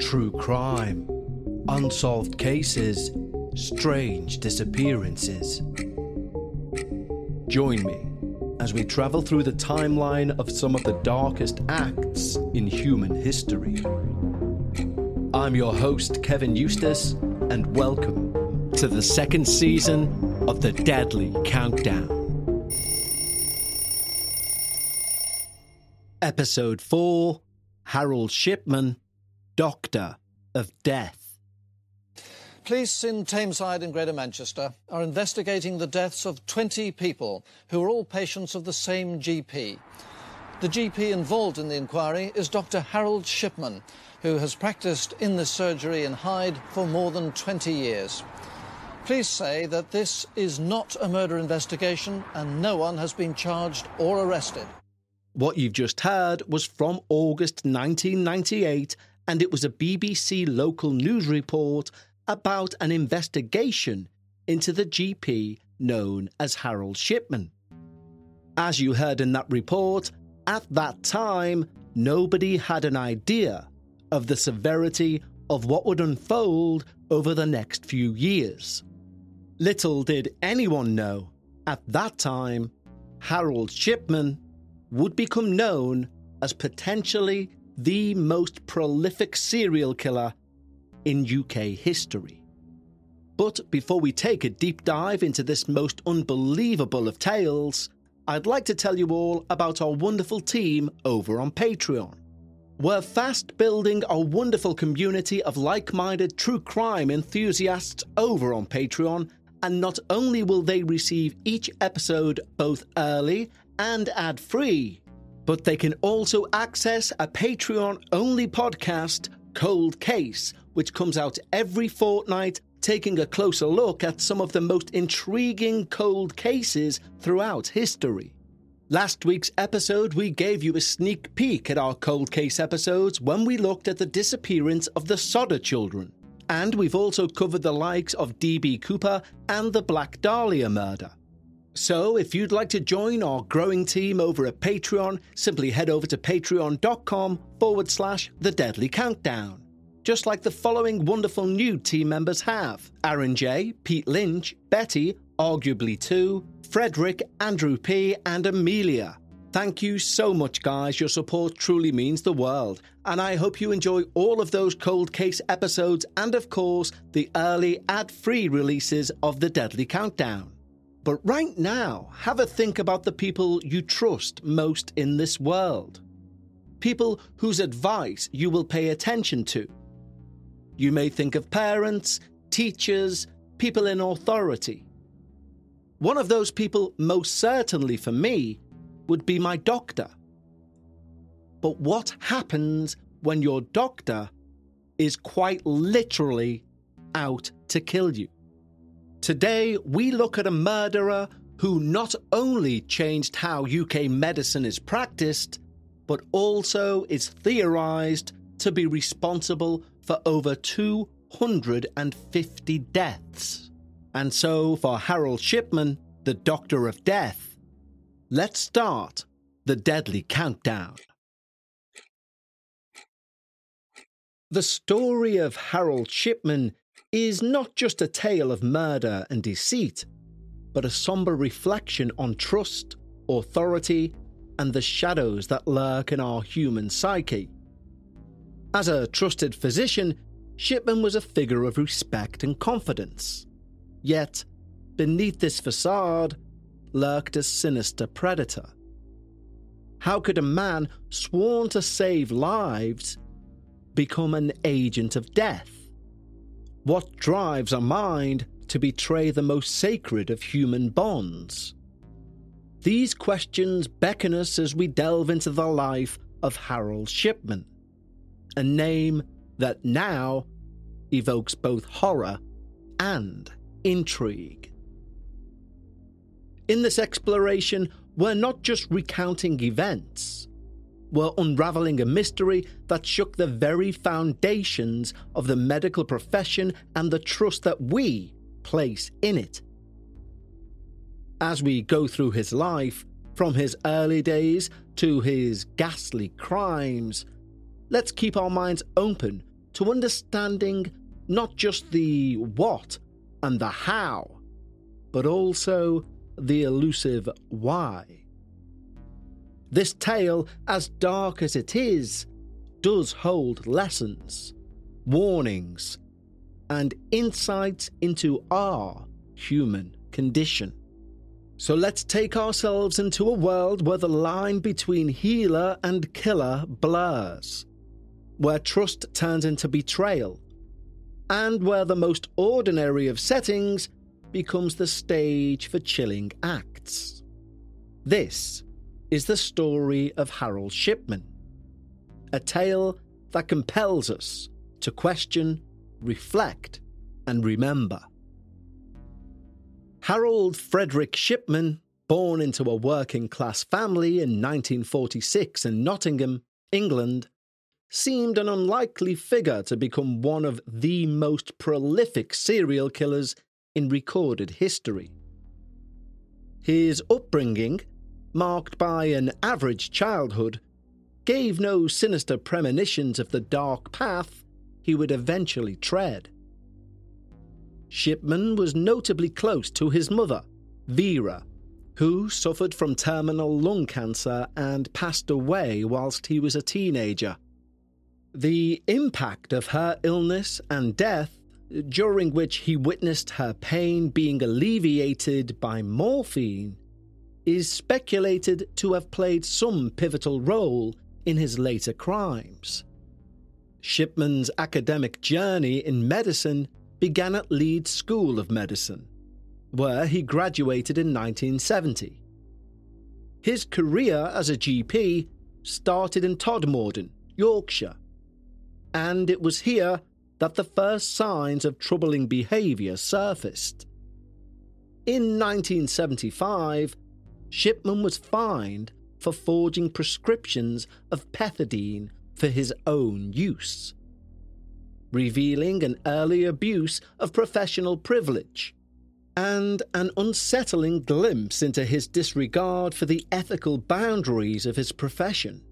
True crime, unsolved cases, strange disappearances. Join me as we travel through the timeline of some of the darkest acts in human history. I'm your host, Kevin Eustace, and welcome to the second season of the Deadly Countdown. Episode 4 Harold Shipman, Doctor of Death. Police in Tameside and Greater Manchester are investigating the deaths of 20 people who are all patients of the same GP. The GP involved in the inquiry is Dr. Harold Shipman, who has practiced in this surgery in Hyde for more than 20 years. Police say that this is not a murder investigation and no one has been charged or arrested. What you've just heard was from August 1998, and it was a BBC local news report about an investigation into the GP known as Harold Shipman. As you heard in that report, at that time, nobody had an idea of the severity of what would unfold over the next few years. Little did anyone know, at that time, Harold Shipman would become known as potentially the most prolific serial killer in UK history. But before we take a deep dive into this most unbelievable of tales, I'd like to tell you all about our wonderful team over on Patreon. We're fast building a wonderful community of like minded true crime enthusiasts over on Patreon, and not only will they receive each episode both early and ad free, but they can also access a Patreon only podcast, Cold Case, which comes out every fortnight, taking a closer look at some of the most intriguing cold cases throughout history. Last week's episode, we gave you a sneak peek at our cold case episodes when we looked at the disappearance of the Sodder children. And we've also covered the likes of D.B. Cooper and the Black Dahlia murder. So, if you'd like to join our growing team over at Patreon, simply head over to patreon.com forward slash the deadly countdown. Just like the following wonderful new team members have Aaron J., Pete Lynch, Betty, arguably two, Frederick, Andrew P., and Amelia. Thank you so much, guys. Your support truly means the world. And I hope you enjoy all of those cold case episodes and, of course, the early ad free releases of the Deadly Countdown. But right now, have a think about the people you trust most in this world. People whose advice you will pay attention to. You may think of parents, teachers, people in authority. One of those people, most certainly for me, would be my doctor. But what happens when your doctor is quite literally out to kill you? Today, we look at a murderer who not only changed how UK medicine is practiced, but also is theorised to be responsible for over 250 deaths. And so, for Harold Shipman, the Doctor of Death, let's start the deadly countdown. The story of Harold Shipman is not just a tale of murder and deceit, but a somber reflection on trust, authority, and the shadows that lurk in our human psyche. As a trusted physician, Shipman was a figure of respect and confidence. Yet, beneath this facade lurked a sinister predator. How could a man sworn to save lives become an agent of death? What drives a mind to betray the most sacred of human bonds? These questions beckon us as we delve into the life of Harold Shipman, a name that now evokes both horror and intrigue. In this exploration, we're not just recounting events, we're unraveling a mystery that shook the very foundations of the medical profession and the trust that we place in it. As we go through his life, from his early days to his ghastly crimes, let's keep our minds open to understanding not just the what and the how, but also the elusive why. This tale, as dark as it is, does hold lessons, warnings, and insights into our human condition. So let's take ourselves into a world where the line between healer and killer blurs, where trust turns into betrayal, and where the most ordinary of settings becomes the stage for chilling acts. This is the story of Harold Shipman, a tale that compels us to question, reflect, and remember. Harold Frederick Shipman, born into a working class family in 1946 in Nottingham, England, seemed an unlikely figure to become one of the most prolific serial killers in recorded history. His upbringing, marked by an average childhood, gave no sinister premonitions of the dark path he would eventually tread. Shipman was notably close to his mother, Vera, who suffered from terminal lung cancer and passed away whilst he was a teenager. The impact of her illness and death, during which he witnessed her pain being alleviated by morphine, is speculated to have played some pivotal role in his later crimes. Shipman's academic journey in medicine began at Leeds School of Medicine, where he graduated in 1970. His career as a GP started in Todmorden, Yorkshire, and it was here that the first signs of troubling behaviour surfaced. In 1975, Shipman was fined for forging prescriptions of pethidine for his own use revealing an early abuse of professional privilege and an unsettling glimpse into his disregard for the ethical boundaries of his profession.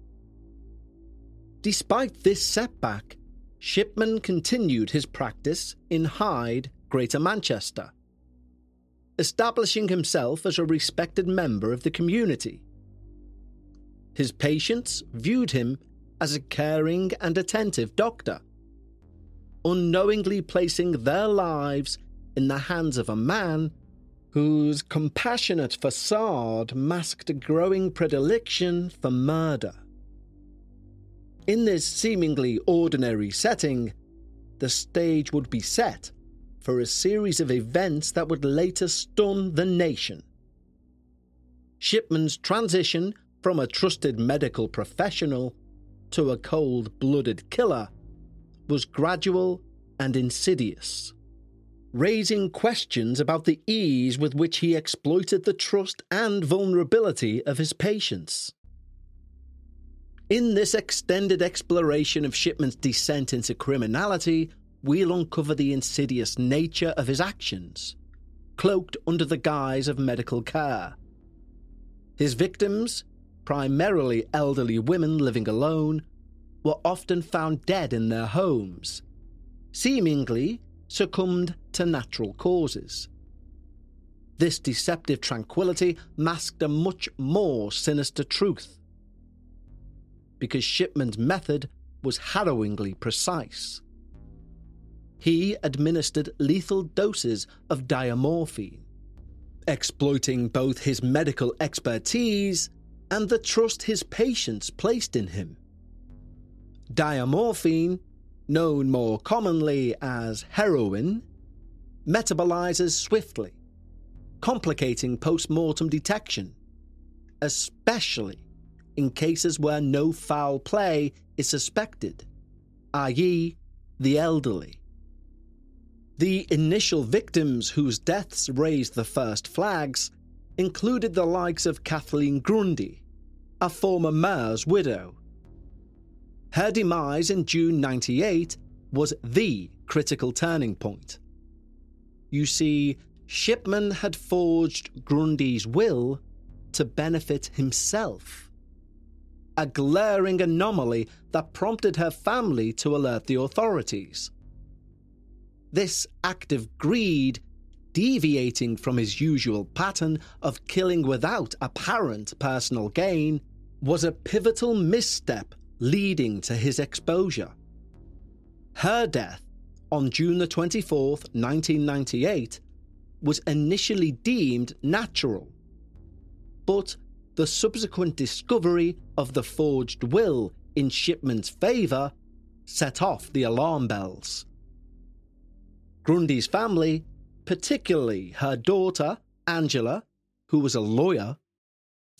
Despite this setback, Shipman continued his practice in Hyde, Greater Manchester, establishing himself as a respected member of the community. His patients viewed him as a caring and attentive doctor unknowingly placing their lives in the hands of a man whose compassionate facade masked a growing predilection for murder. In this seemingly ordinary setting, the stage would be set for a series of events that would later stun the nation. Shipman's transition from a trusted medical professional to a cold blooded killer was gradual and insidious, raising questions about the ease with which he exploited the trust and vulnerability of his patients. In this extended exploration of Shipman's descent into criminality, we'll uncover the insidious nature of his actions, cloaked under the guise of medical care. His victims, primarily elderly women living alone, were often found dead in their homes, seemingly succumbed to natural causes. This deceptive tranquility masked a much more sinister truth. Because Shipman's method was harrowingly precise. He administered lethal doses of diamorphine, exploiting both his medical expertise and the trust his patients placed in him. Diamorphine, known more commonly as heroin, metabolizes swiftly, complicating post mortem detection, especially in cases where no foul play is suspected, i.e., the elderly. The initial victims whose deaths raised the first flags included the likes of Kathleen Grundy, a former mayor's widow, her demise in June 98 was the critical turning point. You see, Shipman had forged Grundy's will to benefit himself. a glaring anomaly that prompted her family to alert the authorities. This act of greed, deviating from his usual pattern of killing without apparent personal gain, was a pivotal misstep leading to his exposure. Her death on June the 24th, 1998, was initially deemed natural. But the subsequent discovery of the forged will in Shipman's favour set off the alarm bells. Grundy's family, particularly her daughter, Angela, who was a lawyer,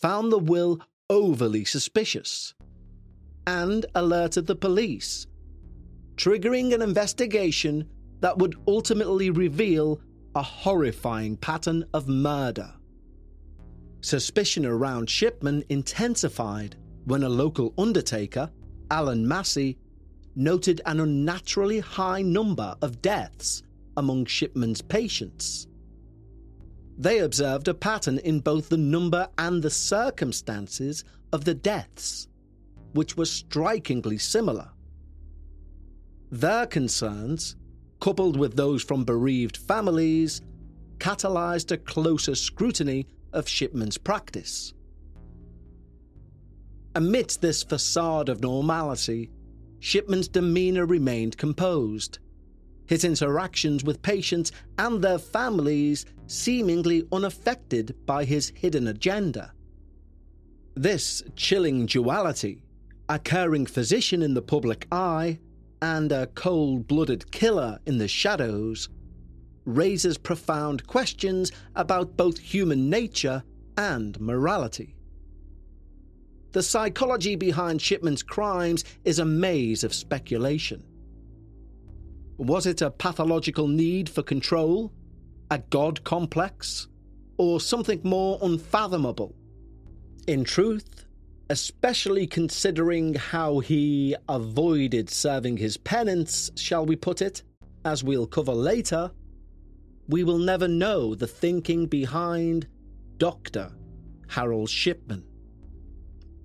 found the will overly suspicious and alerted the police, triggering an investigation that would ultimately reveal a horrifying pattern of murder. Suspicion around Shipman intensified when a local undertaker, Alan Massey, noted an unnaturally high number of deaths among Shipman's patients. They observed a pattern in both the number and the circumstances of the deaths, which were strikingly similar. Their concerns, coupled with those from bereaved families, catalyzed a closer scrutiny of Shipman's practice. Amidst this facade of normality, Shipman's demeanour remained composed his interactions with patients and their families seemingly unaffected by his hidden agenda. This chilling duality, a caring physician in the public eye and a cold blooded killer in the shadows, raises profound questions about both human nature and morality. The psychology behind Shipman's crimes is a maze of speculation. Was it a pathological need for control? A god complex? Or something more unfathomable? In truth, especially considering how he avoided serving his penance, shall we put it, as we'll cover later, we will never know the thinking behind Dr. Harold Shipman.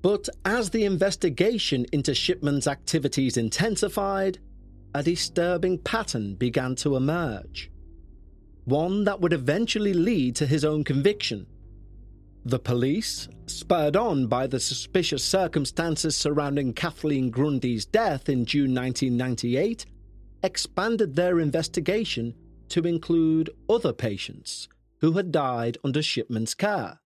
But as the investigation into Shipman's activities intensified, a disturbing pattern began to emerge. One that would eventually lead to his own conviction. The police, spurred on by the suspicious circumstances surrounding Kathleen Grundy's death in June 1998, expanded their investigation to include other patients who had died under Shipman's care.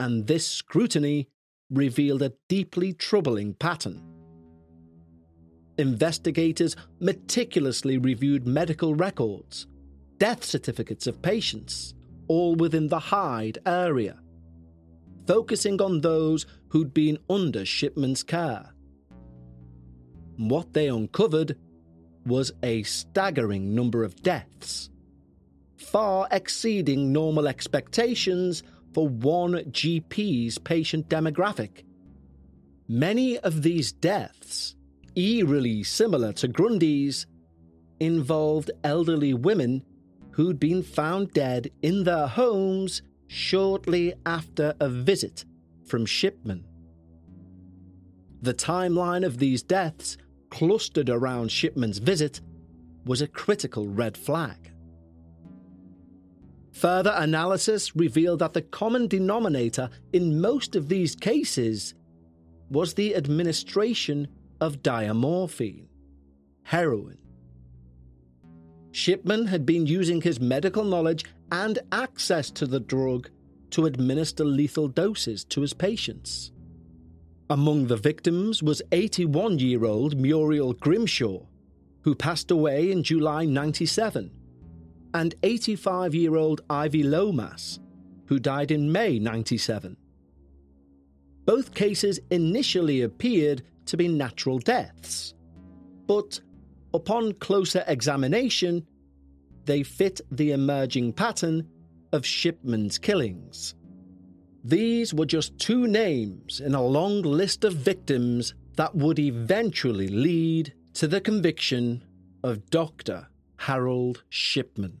And this scrutiny revealed a deeply troubling pattern investigators meticulously reviewed medical records, death certificates of patients, all within the Hyde area, focusing on those who'd been under Shipman's care. What they uncovered was a staggering number of deaths, far exceeding normal expectations for one GP's patient demographic. Many of these deaths eerily similar to Grundy's, involved elderly women who'd been found dead in their homes shortly after a visit from Shipman. The timeline of these deaths, clustered around Shipman's visit, was a critical red flag. Further analysis revealed that the common denominator in most of these cases was the administration of diamorphine, heroin. Shipman had been using his medical knowledge and access to the drug to administer lethal doses to his patients. Among the victims was 81 year old Muriel Grimshaw, who passed away in July 97, and 85 year old Ivy Lomas, who died in May 97. Both cases initially appeared to be natural deaths. But upon closer examination, they fit the emerging pattern of Shipman's killings. These were just two names in a long list of victims that would eventually lead to the conviction of Dr. Harold Shipman.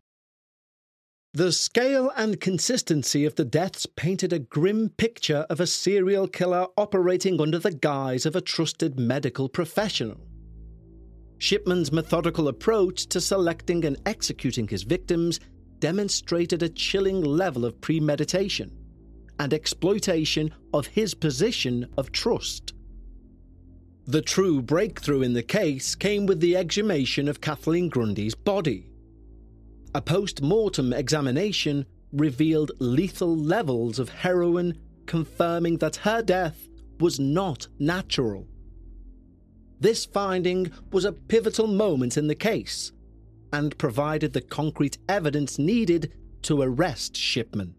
The scale and consistency of the deaths painted a grim picture of a serial killer operating under the guise of a trusted medical professional. Shipman's methodical approach to selecting and executing his victims demonstrated a chilling level of premeditation and exploitation of his position of trust. The true breakthrough in the case came with the exhumation of Kathleen Grundy's body. A post mortem examination revealed lethal levels of heroin, confirming that her death was not natural. This finding was a pivotal moment in the case and provided the concrete evidence needed to arrest Shipman.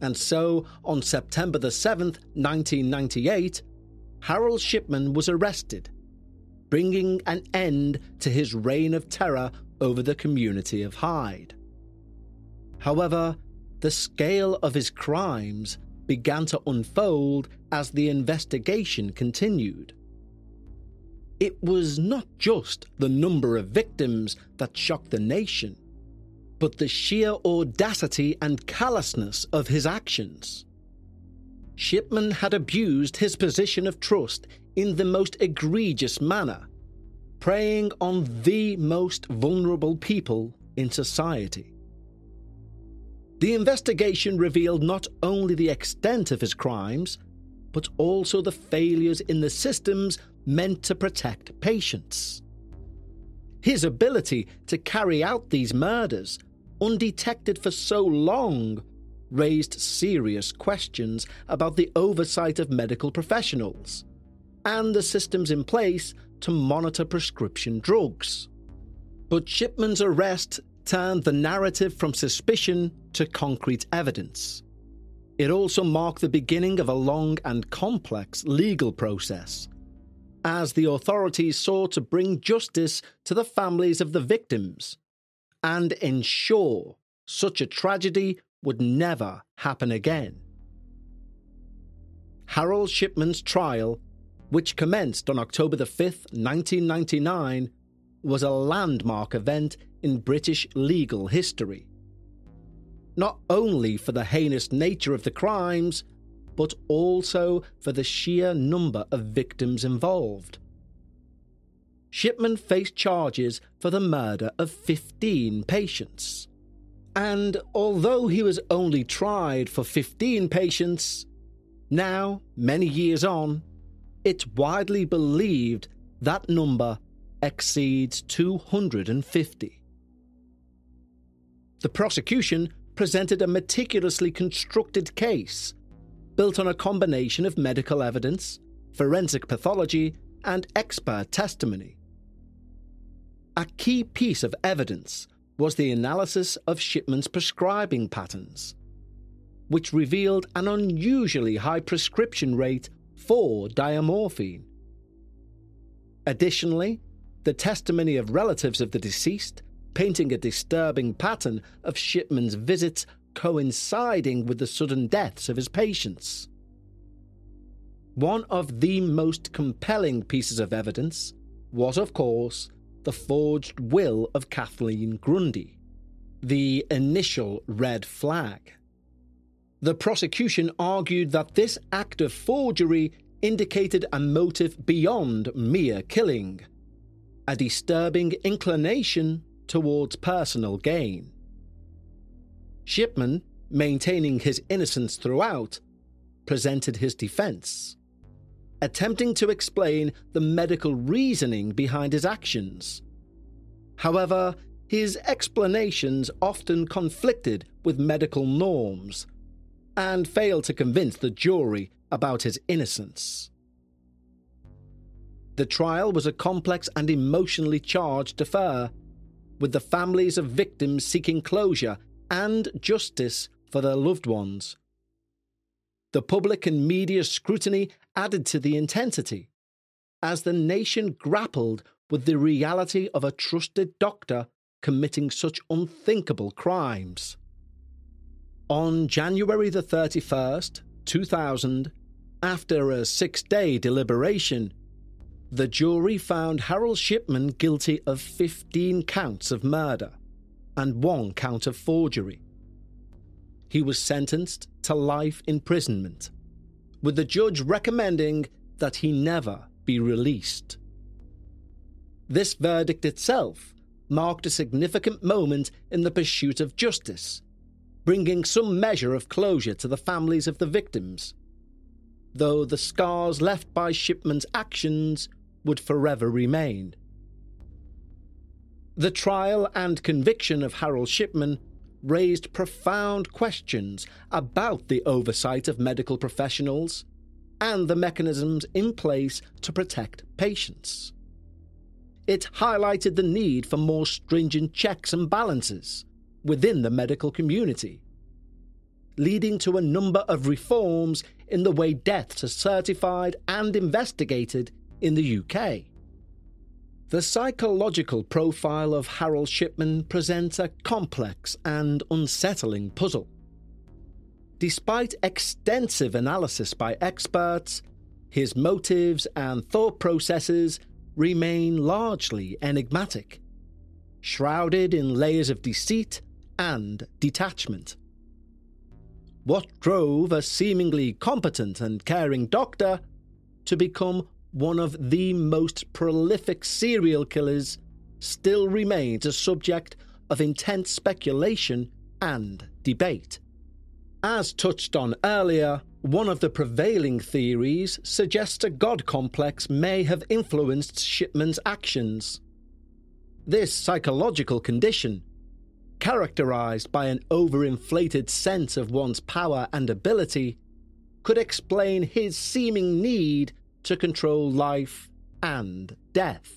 And so, on September the 7th, 1998, Harold Shipman was arrested, bringing an end to his reign of terror over the community of Hyde. However, the scale of his crimes began to unfold as the investigation continued. It was not just the number of victims that shocked the nation, but the sheer audacity and callousness of his actions. Shipman had abused his position of trust in the most egregious manner preying on the most vulnerable people in society. The investigation revealed not only the extent of his crimes, but also the failures in the systems meant to protect patients. His ability to carry out these murders, undetected for so long, raised serious questions about the oversight of medical professionals and the systems in place to monitor prescription drugs. But Shipman's arrest turned the narrative from suspicion to concrete evidence. It also marked the beginning of a long and complex legal process, as the authorities sought to bring justice to the families of the victims and ensure such a tragedy would never happen again. Harold Shipman's trial which commenced on October the 5th, 1999, was a landmark event in British legal history. Not only for the heinous nature of the crimes, but also for the sheer number of victims involved. Shipman faced charges for the murder of 15 patients. And although he was only tried for 15 patients, now, many years on, it's widely believed that number exceeds 250. The prosecution presented a meticulously constructed case built on a combination of medical evidence, forensic pathology, and expert testimony. A key piece of evidence was the analysis of Shipman's prescribing patterns, which revealed an unusually high prescription rate for diamorphine. Additionally, the testimony of relatives of the deceased, painting a disturbing pattern of Shipman's visits coinciding with the sudden deaths of his patients. One of the most compelling pieces of evidence was, of course, the forged will of Kathleen Grundy, the initial red flag the prosecution argued that this act of forgery indicated a motive beyond mere killing, a disturbing inclination towards personal gain. Shipman, maintaining his innocence throughout, presented his defense, attempting to explain the medical reasoning behind his actions. However, his explanations often conflicted with medical norms and failed to convince the jury about his innocence. The trial was a complex and emotionally charged affair, with the families of victims seeking closure and justice for their loved ones. The public and media scrutiny added to the intensity as the nation grappled with the reality of a trusted doctor committing such unthinkable crimes. On January the 31st, 2000, after a six day deliberation, the jury found Harold Shipman guilty of 15 counts of murder and one count of forgery. He was sentenced to life imprisonment, with the judge recommending that he never be released. This verdict itself marked a significant moment in the pursuit of justice, bringing some measure of closure to the families of the victims, though the scars left by Shipman's actions would forever remain. The trial and conviction of Harold Shipman raised profound questions about the oversight of medical professionals and the mechanisms in place to protect patients. It highlighted the need for more stringent checks and balances within the medical community, leading to a number of reforms in the way deaths are certified and investigated in the UK. The psychological profile of Harold Shipman presents a complex and unsettling puzzle. Despite extensive analysis by experts, his motives and thought processes remain largely enigmatic, shrouded in layers of deceit and detachment. What drove a seemingly competent and caring doctor to become one of the most prolific serial killers, still remains a subject of intense speculation and debate. As touched on earlier, one of the prevailing theories suggests a God complex may have influenced Shipman's actions. This psychological condition, characterized by an overinflated sense of one's power and ability, could explain his seeming need to control life and death.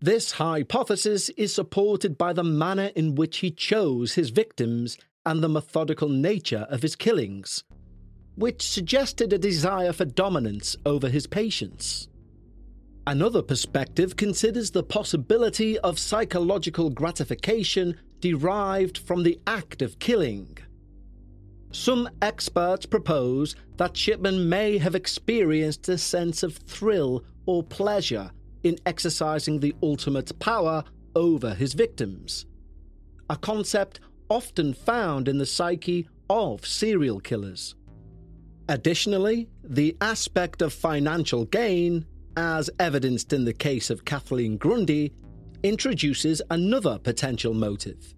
This hypothesis is supported by the manner in which he chose his victims and the methodical nature of his killings, which suggested a desire for dominance over his patients. Another perspective considers the possibility of psychological gratification derived from the act of killing. Some experts propose that Shipman may have experienced a sense of thrill or pleasure in exercising the ultimate power over his victims, a concept often found in the psyche of serial killers. Additionally, the aspect of financial gain, as evidenced in the case of Kathleen Grundy, introduces another potential motive.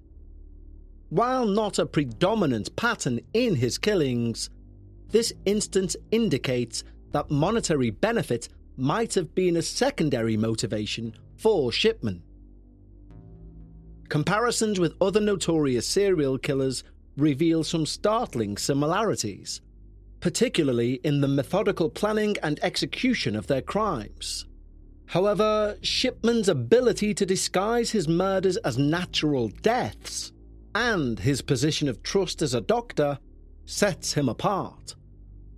While not a predominant pattern in his killings, this instance indicates that monetary benefit might have been a secondary motivation for Shipman. Comparisons with other notorious serial killers reveal some startling similarities, particularly in the methodical planning and execution of their crimes. However, Shipman's ability to disguise his murders as natural deaths and his position of trust as a doctor sets him apart,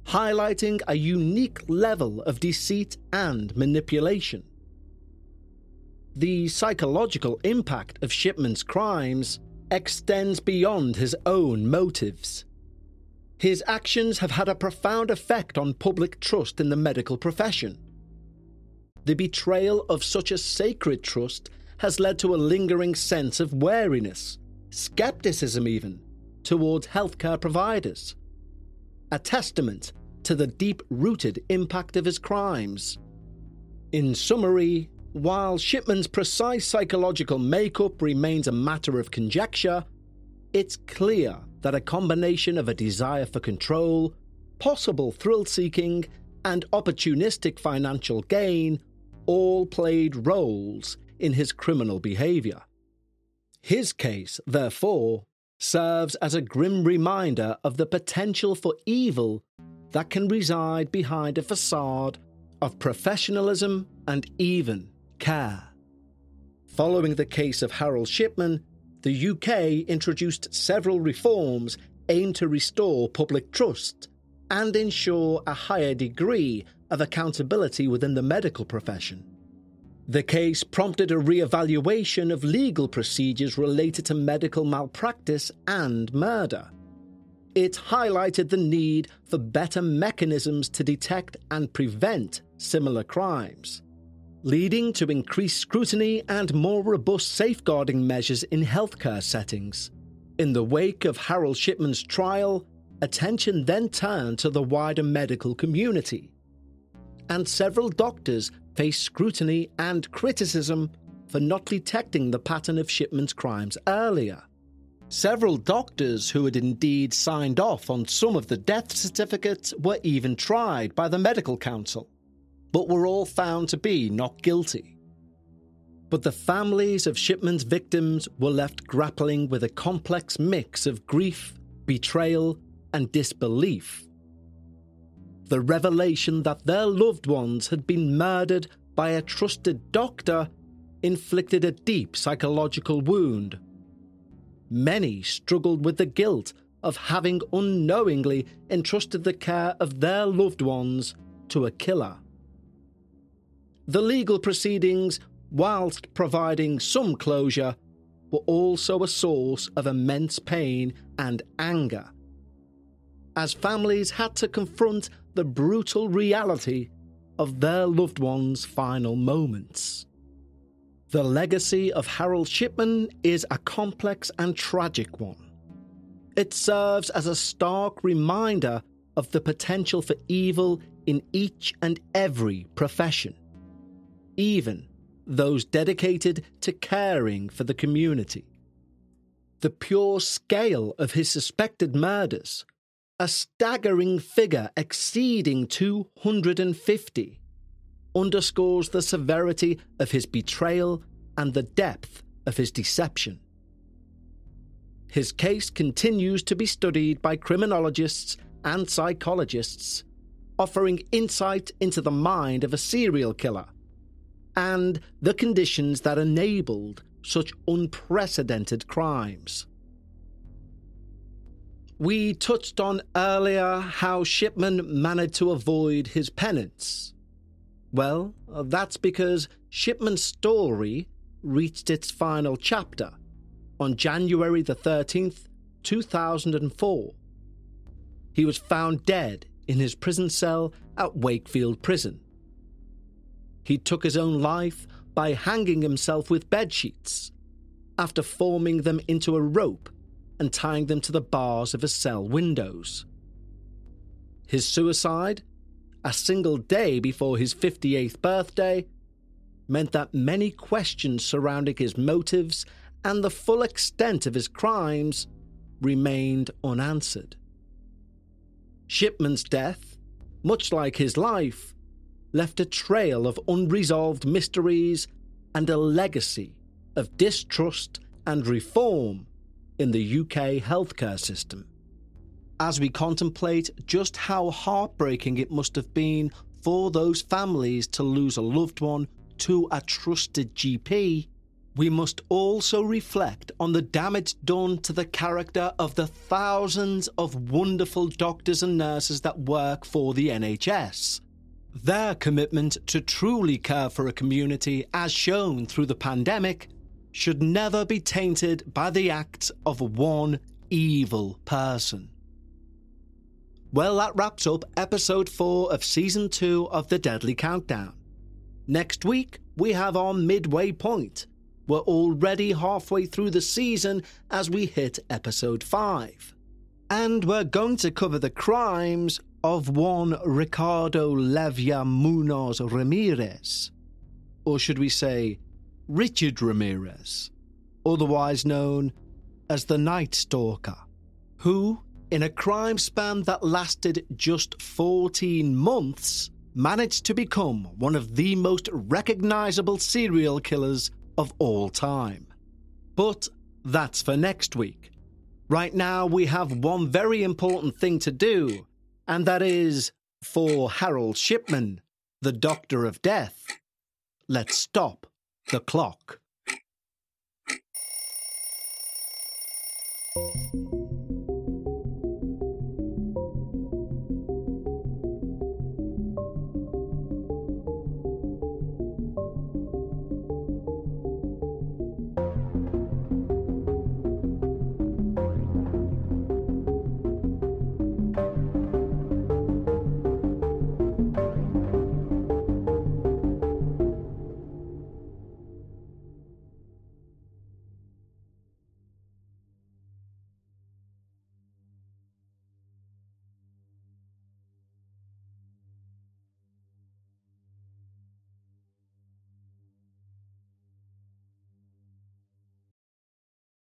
highlighting a unique level of deceit and manipulation. The psychological impact of Shipman's crimes extends beyond his own motives. His actions have had a profound effect on public trust in the medical profession. The betrayal of such a sacred trust has led to a lingering sense of wariness skepticism even, towards healthcare providers. A testament to the deep rooted impact of his crimes. In summary, while Shipman's precise psychological makeup remains a matter of conjecture, it's clear that a combination of a desire for control, possible thrill seeking, and opportunistic financial gain all played roles in his criminal behaviour. His case, therefore, serves as a grim reminder of the potential for evil that can reside behind a facade of professionalism and even care. Following the case of Harold Shipman, the UK introduced several reforms aimed to restore public trust and ensure a higher degree of accountability within the medical profession. The case prompted a re evaluation of legal procedures related to medical malpractice and murder. It highlighted the need for better mechanisms to detect and prevent similar crimes, leading to increased scrutiny and more robust safeguarding measures in healthcare settings. In the wake of Harold Shipman's trial, attention then turned to the wider medical community. And several doctors faced scrutiny and criticism for not detecting the pattern of Shipman's crimes earlier. Several doctors who had indeed signed off on some of the death certificates were even tried by the medical council, but were all found to be not guilty. But the families of Shipman's victims were left grappling with a complex mix of grief, betrayal, and disbelief. The revelation that their loved ones had been murdered by a trusted doctor inflicted a deep psychological wound. Many struggled with the guilt of having unknowingly entrusted the care of their loved ones to a killer. The legal proceedings, whilst providing some closure, were also a source of immense pain and anger as families had to confront the brutal reality of their loved ones' final moments. The legacy of Harold Shipman is a complex and tragic one. It serves as a stark reminder of the potential for evil in each and every profession, even those dedicated to caring for the community. The pure scale of his suspected murders a staggering figure exceeding 250 underscores the severity of his betrayal and the depth of his deception. His case continues to be studied by criminologists and psychologists, offering insight into the mind of a serial killer and the conditions that enabled such unprecedented crimes. We touched on earlier how Shipman managed to avoid his penance. Well, uh, that's because Shipman's story reached its final chapter on January the 13th, 2004. He was found dead in his prison cell at Wakefield Prison. He took his own life by hanging himself with bed sheets after forming them into a rope and tying them to the bars of his cell windows. His suicide, a single day before his 58th birthday, meant that many questions surrounding his motives and the full extent of his crimes remained unanswered. Shipman's death, much like his life, left a trail of unresolved mysteries and a legacy of distrust and reform in the UK healthcare system. As we contemplate just how heartbreaking it must have been for those families to lose a loved one to a trusted GP, we must also reflect on the damage done to the character of the thousands of wonderful doctors and nurses that work for the NHS. Their commitment to truly care for a community, as shown through the pandemic, should never be tainted by the acts of one evil person. Well, that wraps up episode 4 of season 2 of The Deadly Countdown. Next week, we have our midway point. We're already halfway through the season as we hit episode 5. And we're going to cover the crimes of one Ricardo Leyva Munoz Ramirez. Or should we say, Richard Ramirez, otherwise known as the Night Stalker, who, in a crime span that lasted just 14 months, managed to become one of the most recognizable serial killers of all time. But that's for next week. Right now, we have one very important thing to do, and that is for Harold Shipman, the Doctor of Death. Let's stop the clock.